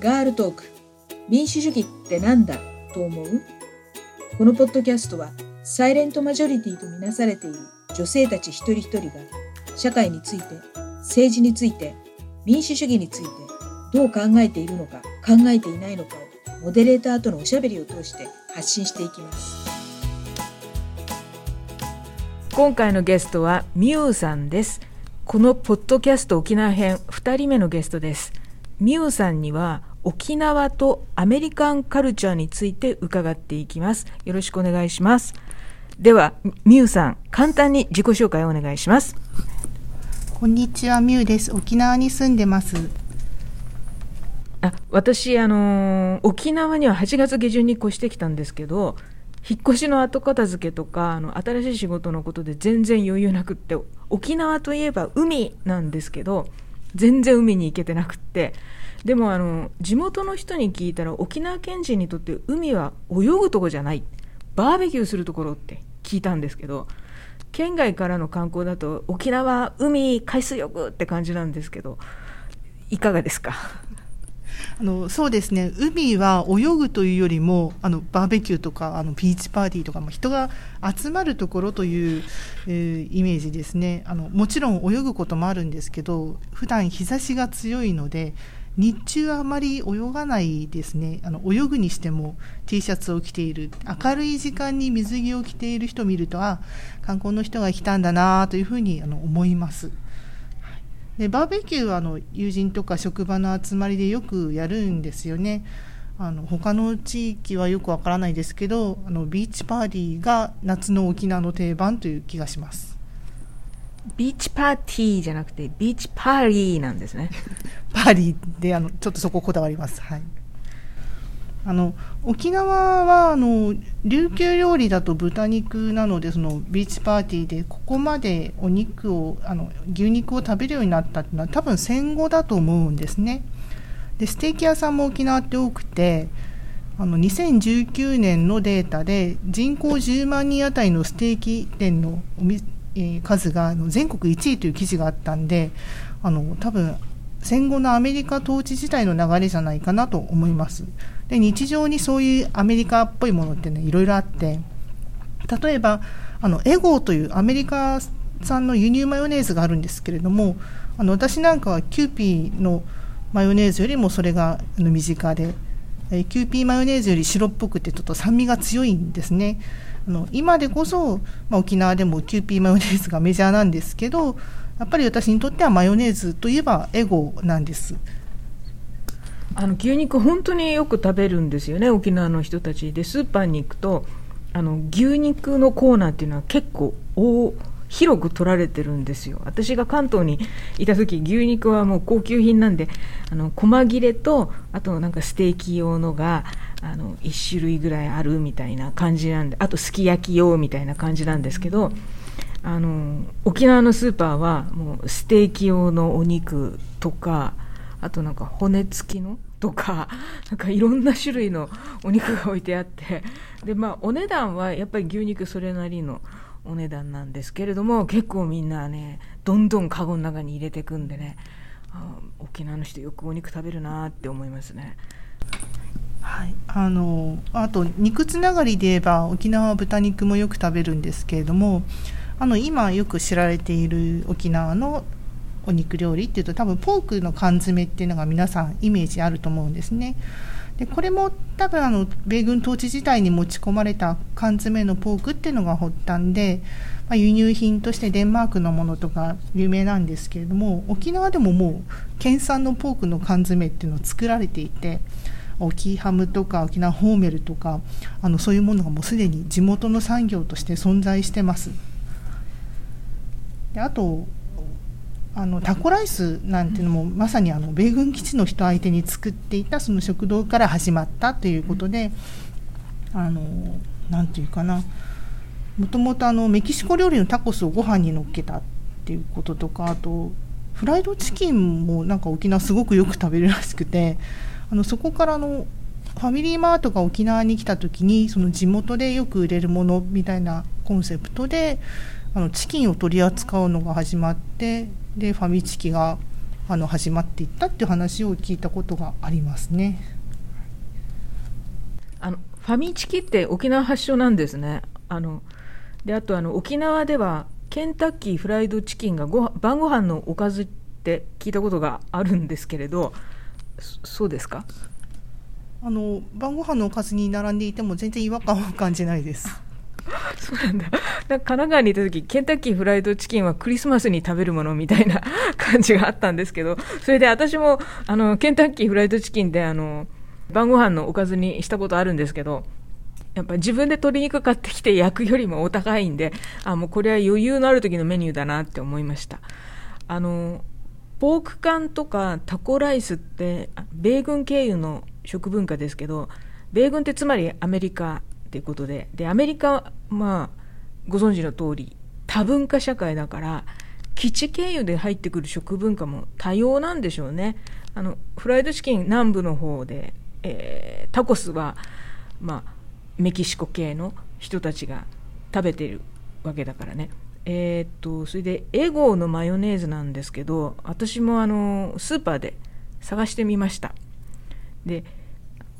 ガールトーク。民主主義ってなんだ？と思う？このポッドキャストはサイレントマジョリティとみなされている女性たち一人一人が社会について政治について民主主義についてどう考えているのか考えていないのかをモデレーターとのおしゃべりを通して発信していきます。今回のゲストはミュウさんです。このポッドキャスト沖縄編2人目のゲストです。ミュウさんには沖縄とアメリカンカルチャーについて伺っていきます。よろしくお願いします。ではミュウさん簡単に自己紹介をお願いします。こんにちはミュウです。沖縄に住んでます。あ私あの沖縄には8月下旬に越してきたんですけど引っ越しの後片付けとかあの新しい仕事のことで全然余裕なくって沖縄といえば海なんですけど全然海に行けてなくって。でもあの地元の人に聞いたら沖縄県人にとって海は泳ぐとこじゃない。バーベキューするところって聞いたんですけど県外からの観光だと沖縄海海水浴って感じなんですけどいかがですか？あのそうですね。海は泳ぐというよりもあのバーベキューとかあのビーチパーティーとかも人が集まるところという、えー、イメージですね。あのもちろん泳ぐこともあるんですけど普段日差しが強いので日中はあまり泳がないですね。あの泳ぐにしても T シャツを着ている明るい時間に水着を着ている人を見るとあ観光の人が来たんだなというふうにあの思います。でバーベキューはあの友人とか職場の集まりでよくやるんですよね。あの他の地域はよくわからないですけどあのビーチパーティーが夏の沖縄の定番という気がします。ビーチパーティーじゃなくてビーチパーリーなんですね。パーリーであのちょっとそここだわります。はいあの沖縄はあの琉球料理だと豚肉なのでそのビーチパーティーでここまでお肉をあの牛肉を食べるようになったっていうのは多分戦後だと思うんですね。でステーキ屋さんも沖縄って多くてあの2019年のデータで人口10万人当たりのステーキ店の数が全国1位という記事があったんであの多分戦後のアメリカ統治自体の流れじゃないかなと思います。で日常にそういうアメリカっぽいものってねいろいろあって例えばあのエゴーというアメリカ産の輸入マヨネーズがあるんですけれどもあの私なんかはキューピーのマヨネーズよりもそれが身近でキューピーマヨネーズより白っぽくてちょっと酸味が強いんですね。あの今でこそ、まあ、沖縄でもキューピーマヨネーズがメジャーなんですけどやっぱり私にとってはマヨネーズといえばエゴなんです。あの牛肉本当によく食べるんですよね沖縄の人たちで。スーパーに行くとあの牛肉のコーナーっていうのは結構大広く取られてるんですよ。私が関東にいた時牛肉はもう高級品なんであの細切れとあとなんかステーキ用のがあの1種類ぐらいあるみたいな感じなんであとすき焼き用みたいな感じなんですけどあの沖縄のスーパーはもうステーキ用のお肉とかあとなんか骨付きのとか なんかいろんな種類のお肉が置いてあってで、まあ、お値段はやっぱり牛肉それなりのお値段なんですけれども結構みんなねどんどんカゴの中に入れていくんでねあ沖縄の人よくお肉食べるなって思いますね。はい、あのあと肉つながりで言えば沖縄は豚肉もよく食べるんですけれどもあの今よく知られている沖縄のお肉料理っていうと多分ポークの缶詰っていうのが皆さんイメージあると思うんですね。でこれも多分あの米軍統治時代に持ち込まれた缶詰のポークっていうのが発端で、まあ、輸入品としてデンマークのものとか有名なんですけれども沖縄でももう県産のポークの缶詰っていうのを作られていて沖ハムとか沖縄ホーメルとかあのそういうものがもうすでに地元の産業として存在してます。であとあのタコライスなんていうのもまさにあの米軍基地の人相手に作っていたその食堂から始まったということであのなんていうかな。もともとメキシコ料理のタコスをご飯にのっけたっていうこととかあとフライドチキンもなんか沖縄すごくよく食べるらしくてあのそこからのファミリーマートが沖縄に来た時にその地元でよく売れるものみたいなコンセプトであのチキンを取り扱うのが始まってでファミチキがあの始まっていったっていう話を聞いたことがありますね。あのファミチキって沖縄発祥なんですね。あのであとあの沖縄ではケンタッキーフライドチキンがご晩ご飯のおかずって聞いたことがあるんですけれどそうですか？あの晩ご飯のおかずに並んでいても全然違和感は感じないです。そうなんだ。だ神奈川にいた時、ケンタッキーフライドチキンはクリスマスに食べるものみたいな 感じがあったんですけど、それで私も、あの、ケンタッキーフライドチキンで、あの、晩ご飯のおかずにしたことあるんですけど、やっぱ自分で鶏肉買ってきて焼くよりもお高いんで、あ、もうこれは余裕のある時のメニューだなって思いました。あの、ポーク缶とかタコライスって、米軍経由の食文化ですけど、米軍ってつまりアメリカっていうことで、で、アメリカは、まあ、ご存知の通り、多文化社会だから、基地経由で入ってくる食文化も多様なんでしょうね。あの、フライドチキン南部の方で、えー、タコスは、まあ、メキシコ系の人たちが食べてるわけだからね。えー、っと、それで、エゴーのマヨネーズなんですけど、私もあの、スーパーで探してみました。で、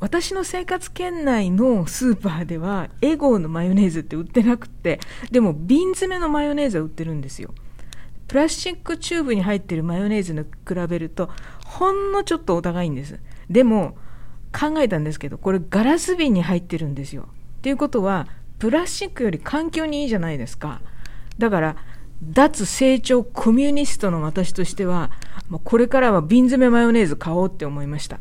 私の生活圏内のスーパーでは、エゴーのマヨネーズって売ってなくて、でも瓶詰めのマヨネーズは売ってるんですよ。プラスチックチューブに入ってるマヨネーズに比べると、ほんのちょっとお高いんです。でも、考えたんですけど、これガラス瓶に入ってるんですよ。っていうことは、プラスチックより環境にいいじゃないですか。だから、脱成長コミュニストの私としては、もうこれからは瓶詰めマヨネーズ買おうって思いました。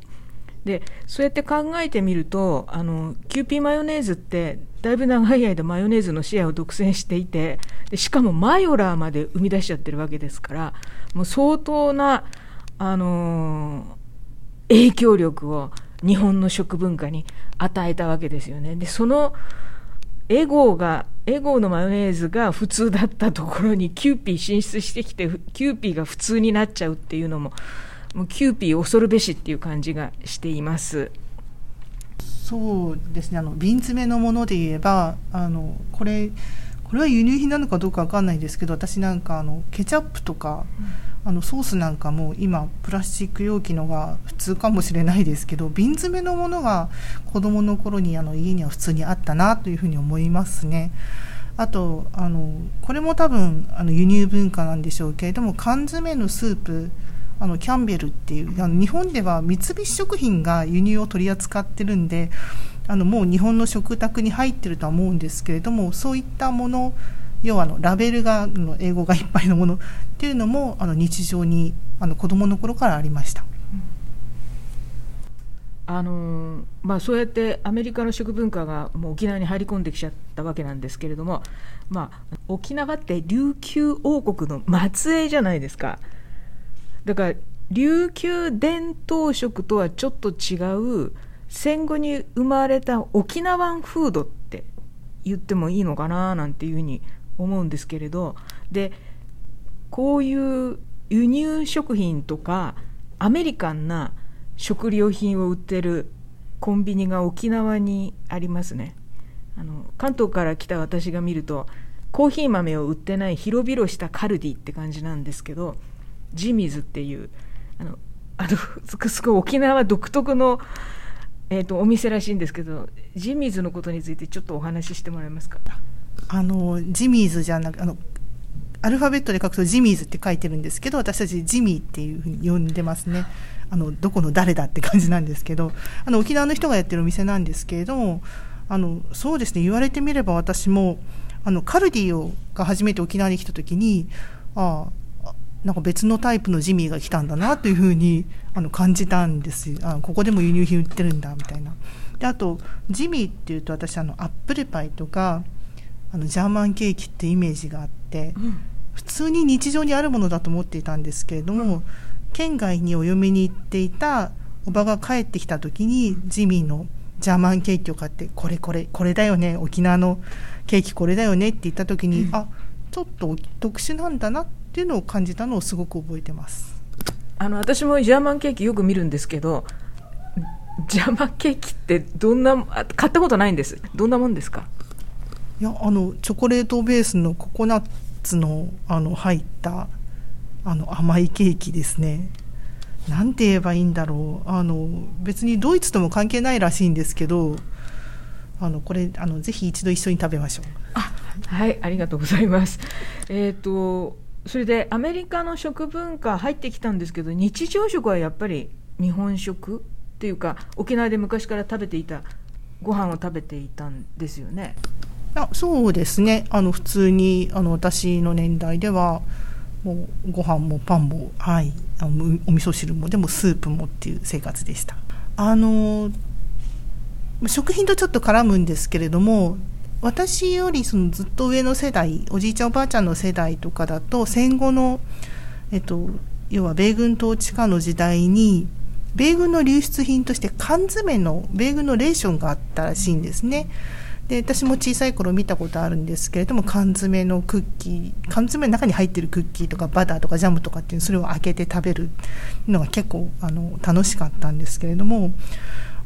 でそうやって考えてみるとあのキューピーマヨネーズってだいぶ長い間マヨネーズのシェアを独占していてでしかもマヨラーまで生み出しちゃってるわけですからもう相当な、あのー、影響力を日本の食文化に与えたわけですよね。でそのエゴがエゴのマヨネーズが普通だったところにキューピー進出してきてキューピーが普通になっちゃうっていうのももうキューピー恐るべしっていう感じがしています。そうですねあの瓶詰めのもので言えばあのこれこれは輸入品なのかどうかわかんないですけど私なんかあのケチャップとか、うん、あのソースなんかも今プラスチック容器のが普通かもしれないですけど瓶詰めのものが子どもの頃にあの家には普通にあったなというふうに思いますね。あとあのこれも多分あの輸入文化なんでしょうけれども缶詰のスープあのキャンベルっていうあの日本では三菱食品が輸入を取り扱ってるんであのもう日本の食卓に入ってるとは思うんですけれどもそういったもの要はあのラベルがの英語がいっぱいのものっていうのもあの日常にあの子どもの頃からありました。あのまあ、そうやってアメリカの食文化がもう沖縄に入り込んできちゃったわけなんですけれども、まあ、沖縄って琉球王国の末裔じゃないですか。だから琉球伝統食とはちょっと違う戦後に生まれた沖縄フードって言ってもいいのかななんていうふうに思うんですけれどでこういう輸入食品とかアメリカンな食料品を売ってるコンビニが沖縄にありますね。あの関東から来た私が見るとコーヒー豆を売ってない広々したカルディって感じなんですけどジミズっていうあのあの すごい沖縄独特の、えーと、お店らしいんですけどジミーズのことについてちょっとお話ししてもらえますか？あのジミーズじゃなくあのアルファベットで書くとジミーズって書いてるんですけど私たちジミーっていうふうに呼んでますね。あのどこの誰だって感じなんですけどあの沖縄の人がやってるお店なんですけれどもあのそうですね言われてみれば私もあのカルディをが初めて沖縄に来た時にああなんか別のタイプのジミーが来たんだなというふうにあの感じたんですあここでも輸入品売ってるんだみたいな。であとジミーっていうと私あのアップルパイとかあのジャーマンケーキってイメージがあって、うん、普通に日常にあるものだと思っていたんですけれども、うん、県外にお嫁に行っていたおばが帰ってきた時にジミーのジャーマンケーキを買ってこれこれこれだよね沖縄のケーキこれだよねって言った時に、うん、あちょっと特殊なんだなってっていうのを感じたのをすごく覚えてます。あの私もジャーマンケーキよく見るんですけどジャーマンケーキってどんな買ったことないんです。どんなもんですか？いやあのチョコレートベースのココナッツのあの入ったあの甘いケーキですね。なんて言えばいいんだろう。あの別にドイツとも関係ないらしいんですけどあのこれあのぜひ一度一緒に食べましょう。あはいありがとうございます。えっ、とそれでアメリカの食文化入ってきたんですけど日常食はやっぱり日本食っていうか沖縄で昔から食べていたご飯を食べていたんですよね。あそうですね。あの普通にあの私の年代ではもうご飯もパンも、はい、あのお味噌汁もでもスープもっていう生活でした。あの食品とちょっと絡むんですけれども私よりそのずっと上の世代おじいちゃんおばあちゃんの世代とかだと戦後の、えっと、要は米軍統治下の時代に米軍の流出品として缶詰の米軍のレーションがあったらしいんですね。で私も小さい頃見たことあるんですけれども缶詰のクッキー缶詰の中に入ってるクッキーとかバターとかジャムとかっていうそれを開けて食べるのが結構あの楽しかったんですけれども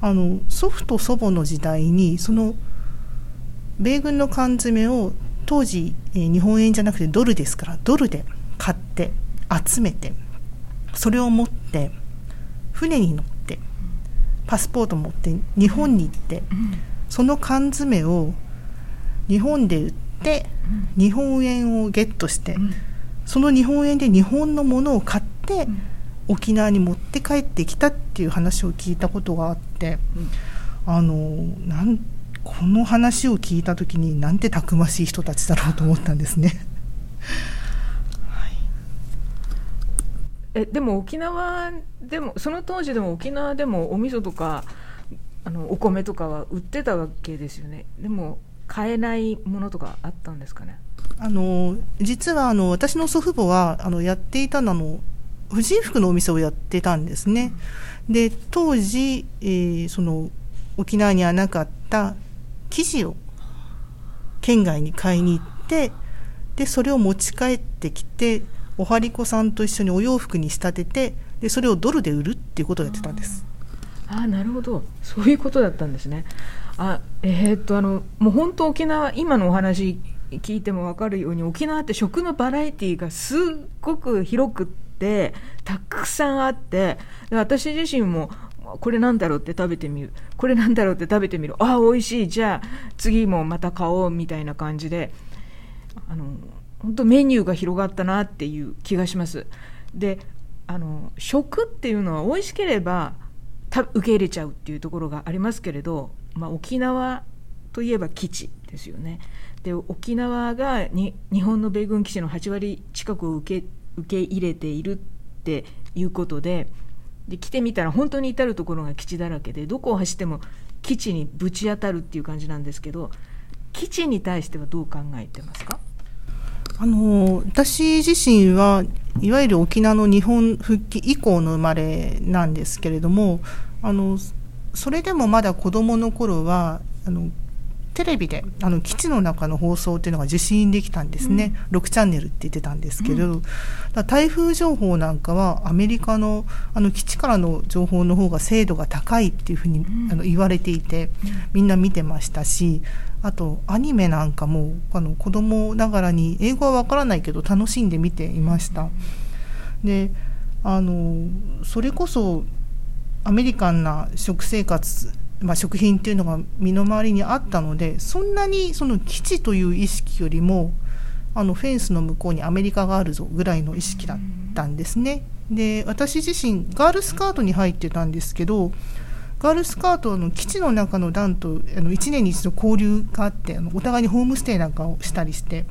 あの祖父と祖母の時代にその米軍の缶詰を当時、えー、日本円じゃなくてドルですからドルで買って集めてそれを持って船に乗ってパスポート持って日本に行って。その缶詰を日本で売って日本円をゲットしてその日本円で日本のものを買って沖縄に持って帰ってきたっていう話を聞いたことがあってあのなんこの話を聞いた時になんてたくましい人たちだろうと思ったんですね。えでも沖縄でもその当時でも沖縄でもお味噌とかあのお米とかは売ってたわけですよね。でも買えないものとかあったんですかね？あの実はあの私の祖父母はあのやっていたのの婦人服のお店をやってたんですね、うん、で当時、えー、その沖縄にはなかった生地を県外に買いに行ってでそれを持ち帰ってきておはりこさんと一緒にお洋服に仕立ててでそれをドルで売るっていうことをやってたんです。あなるほどそういうことだったんですねあえー、っとあのもう本当沖縄今のお話聞いても分かるように沖縄って食のバラエティーがすっごく広くってたくさんあって私自身もこれなんだろうって食べてみるこれなんだろうって食べてみる。ああ美味しい。じゃあ次もまた買おうみたいな感じで。あの本当メニューが広がったなっていう気がします。であの食っていうのは美味しければ受け入れちゃうっていうところがありますけれど、まあ、沖縄といえば基地ですよね。で沖縄がに日本の米軍基地の8割近くを受け受け入れているっていうことでで来てみたら本当に至る所が基地だらけでどこを走っても基地にぶち当たるっていう感じなんですけど基地に対してはどう考えてますか？あの私自身はいわゆる沖縄の日本復帰以降の生まれなんですけれどもあのそれでもまだ子どもの頃はあのテレビであの基地の中の放送っていうのが受信できたんですね、うん、6チャンネルって言ってたんですけど、うん、台風情報なんかはアメリカのあの基地からの情報の方が精度が高いっていうふうに、うん、あの言われていてみんな見てましたしあとアニメなんかもあの子供ながらに英語はわからないけど楽しんで見ていました。であのそれこそアメリカンな食生活、まあ、食品っていうのが身の回りにあったのでそんなにその基地という意識よりもあのフェンスの向こうにアメリカがあるぞぐらいの意識だったんですね。で私自身ガールスカートに入ってたんですけどガールスカートの基地の中の団とあの1年に一度交流があってあのお互いにホームステイなんかをしたりして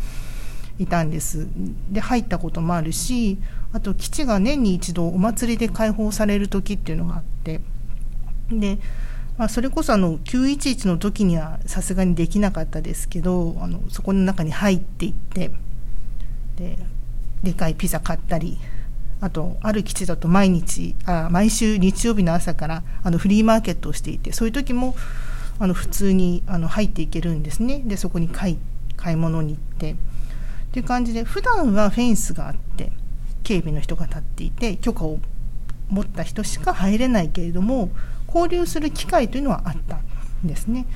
いたんですで入ったこともあるしあと基地が年に一度お祭りで開放される時っていうのがあってで、まあ、それこそあの911の時にはさすがにできなかったですけどあのそこの中に入っていってででかいピザ買ったりあとある基地だと毎日あ毎週日曜日の朝からあのフリーマーケットをしていてそういう時もあの普通にあの入っていけるんですね。でそこに買い買い物に行ってっていう感じで普段はフェンスがあって警備の人が立っていて許可を持った人しか入れないけれども交流する機会というのはあったんですね。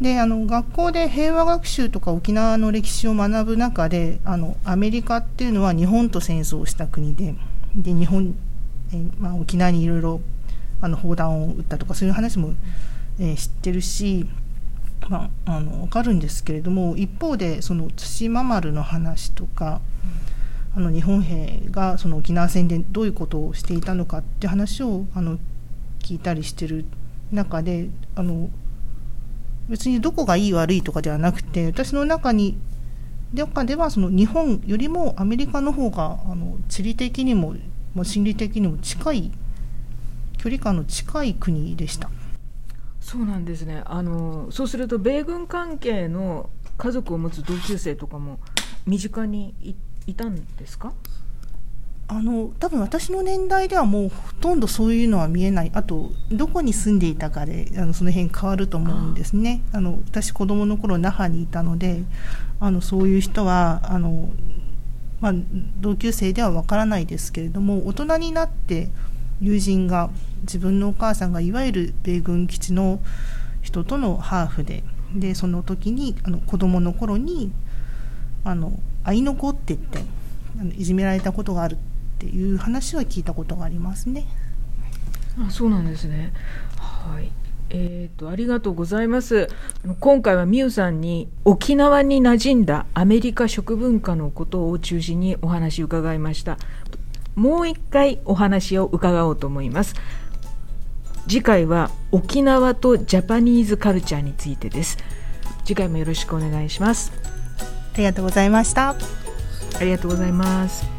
であの学校で平和学習とか沖縄の歴史を学ぶ中であのアメリカっていうのは日本と戦争をした国でで日本、えまあ、沖縄にいろいろあの砲弾を撃ったとかそういう話も、え知ってるし、まあ、あの分かるんですけれども一方でその対馬丸の話とか、あの日本兵がその沖縄戦でどういうことをしていたのかって話をあの聞いたりしてる中であの別にどこがいい悪いとかではなくて私の中に中ではその日本よりもアメリカの方があの地理的にも、ま、心理的にも近い距離感の近い国でした。そうなんですねあのそうすると米軍関係の家族を持つ同級生とかも身近にいたんですか？あの多分私の年代ではもうほとんどそういうのは見えない。あとどこに住んでいたかであのその辺変わると思うんですね。あの私子供の頃那覇にいたのであのそういう人はあの、まあ、同級生ではわからないですけれども大人になって友人が自分のお母さんがいわゆる米軍基地の人とのハーフででその時にあの子供の頃にあの愛の子って言ってあのいじめられたことがある。いう話は聞いたことがありますね。あそうなんですね。はい。えー、とありがとうございます。今回はみゆさんに沖縄に馴染んだアメリカ食文化のことを中心にお話を伺いました。もう一回お話を伺おうと思います。次回は沖縄とジャパニーズカルチャーについてです。次回もよろしくお願いします。ありがとうございました。ありがとうございます